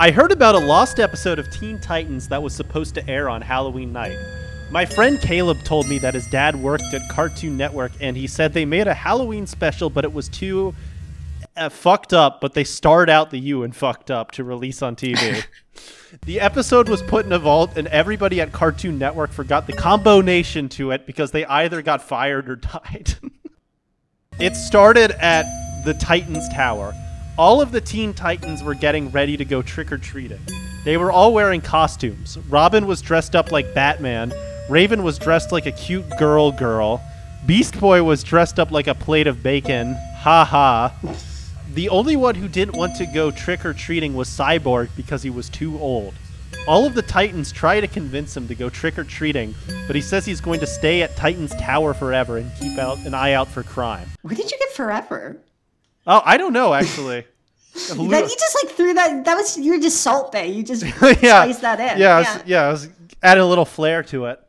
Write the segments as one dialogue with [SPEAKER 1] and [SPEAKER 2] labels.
[SPEAKER 1] I heard about a lost episode of Teen Titans that was supposed to air on Halloween night. My friend Caleb told me that his dad worked at Cartoon Network and he said they made a Halloween special, but it was too uh, fucked up, but they starred out the U and fucked up to release on TV. the episode was put in a vault, and everybody at Cartoon Network forgot the combination to it because they either got fired or died. it started at the Titans Tower. All of the Teen Titans were getting ready to go trick or treating. They were all wearing costumes. Robin was dressed up like Batman. Raven was dressed like a cute girl girl. Beast Boy was dressed up like a plate of bacon. Ha ha. The only one who didn't want to go trick or treating was Cyborg because he was too old. All of the Titans try to convince him to go trick or treating, but he says he's going to stay at Titan's Tower forever and keep out an eye out for crime.
[SPEAKER 2] Where did you get forever?
[SPEAKER 1] Oh, I don't know actually.
[SPEAKER 2] That you just like threw that. That was your just Salt Bae. You just
[SPEAKER 1] yeah,
[SPEAKER 2] spiced that in.
[SPEAKER 1] Yeah, I was, yeah, I was adding a little flair to it.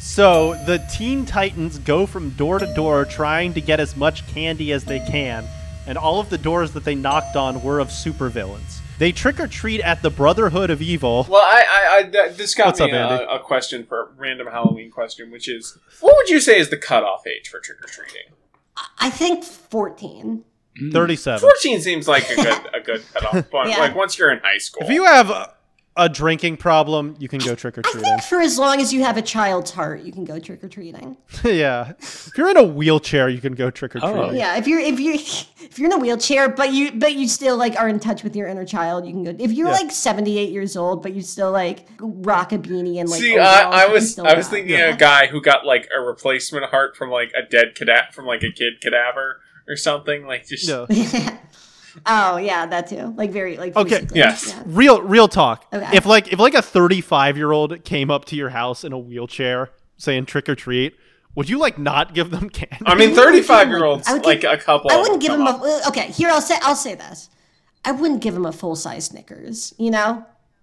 [SPEAKER 1] So the Teen Titans go from door to door trying to get as much candy as they can, and all of the doors that they knocked on were of supervillains. They trick or treat at the Brotherhood of Evil.
[SPEAKER 3] Well, I, I, I th- this got
[SPEAKER 1] What's
[SPEAKER 3] me
[SPEAKER 1] up,
[SPEAKER 3] a, a question for a random Halloween question, which is, what would you say is the cutoff age for trick or treating?
[SPEAKER 2] I think fourteen. Mm.
[SPEAKER 1] 37.
[SPEAKER 3] Fourteen seems like a good a good cutoff point.
[SPEAKER 2] Yeah.
[SPEAKER 3] Like once you're in high school.
[SPEAKER 1] If you have a, a drinking problem, you can go trick or treating.
[SPEAKER 2] for as long as you have a child's heart, you can go trick or treating.
[SPEAKER 1] yeah. If you're in a wheelchair, you can go trick or oh. treating.
[SPEAKER 4] Oh.
[SPEAKER 2] Yeah, if you're if you if you're in a wheelchair, but you but you still like are in touch with your inner child, you can go. If you're
[SPEAKER 1] Yeah.
[SPEAKER 2] like 78 years old, but you still like rock a beanie and like
[SPEAKER 3] See,
[SPEAKER 2] overalls,
[SPEAKER 3] uh, I,
[SPEAKER 2] I
[SPEAKER 3] was I was
[SPEAKER 2] go.
[SPEAKER 3] thinking of a guy who got like a replacement heart from like a dead cadaver from like a kid cadaver or something. Like just
[SPEAKER 1] Yeah.
[SPEAKER 2] oh yeah, that too. Like very like
[SPEAKER 1] Okay,
[SPEAKER 2] physically,
[SPEAKER 3] yes.
[SPEAKER 2] yeah.
[SPEAKER 1] Real real talk.
[SPEAKER 2] Okay.
[SPEAKER 1] If like if like a 35 year old came up to your house in a wheelchair saying trick or treat, would you like not give them candy?
[SPEAKER 3] I mean, thirty five year olds
[SPEAKER 2] I
[SPEAKER 3] like a couple.
[SPEAKER 2] I wouldn't give
[SPEAKER 3] them
[SPEAKER 2] a okay. Here I'll say I'll say this. I wouldn't give them a full size Snickers. You know,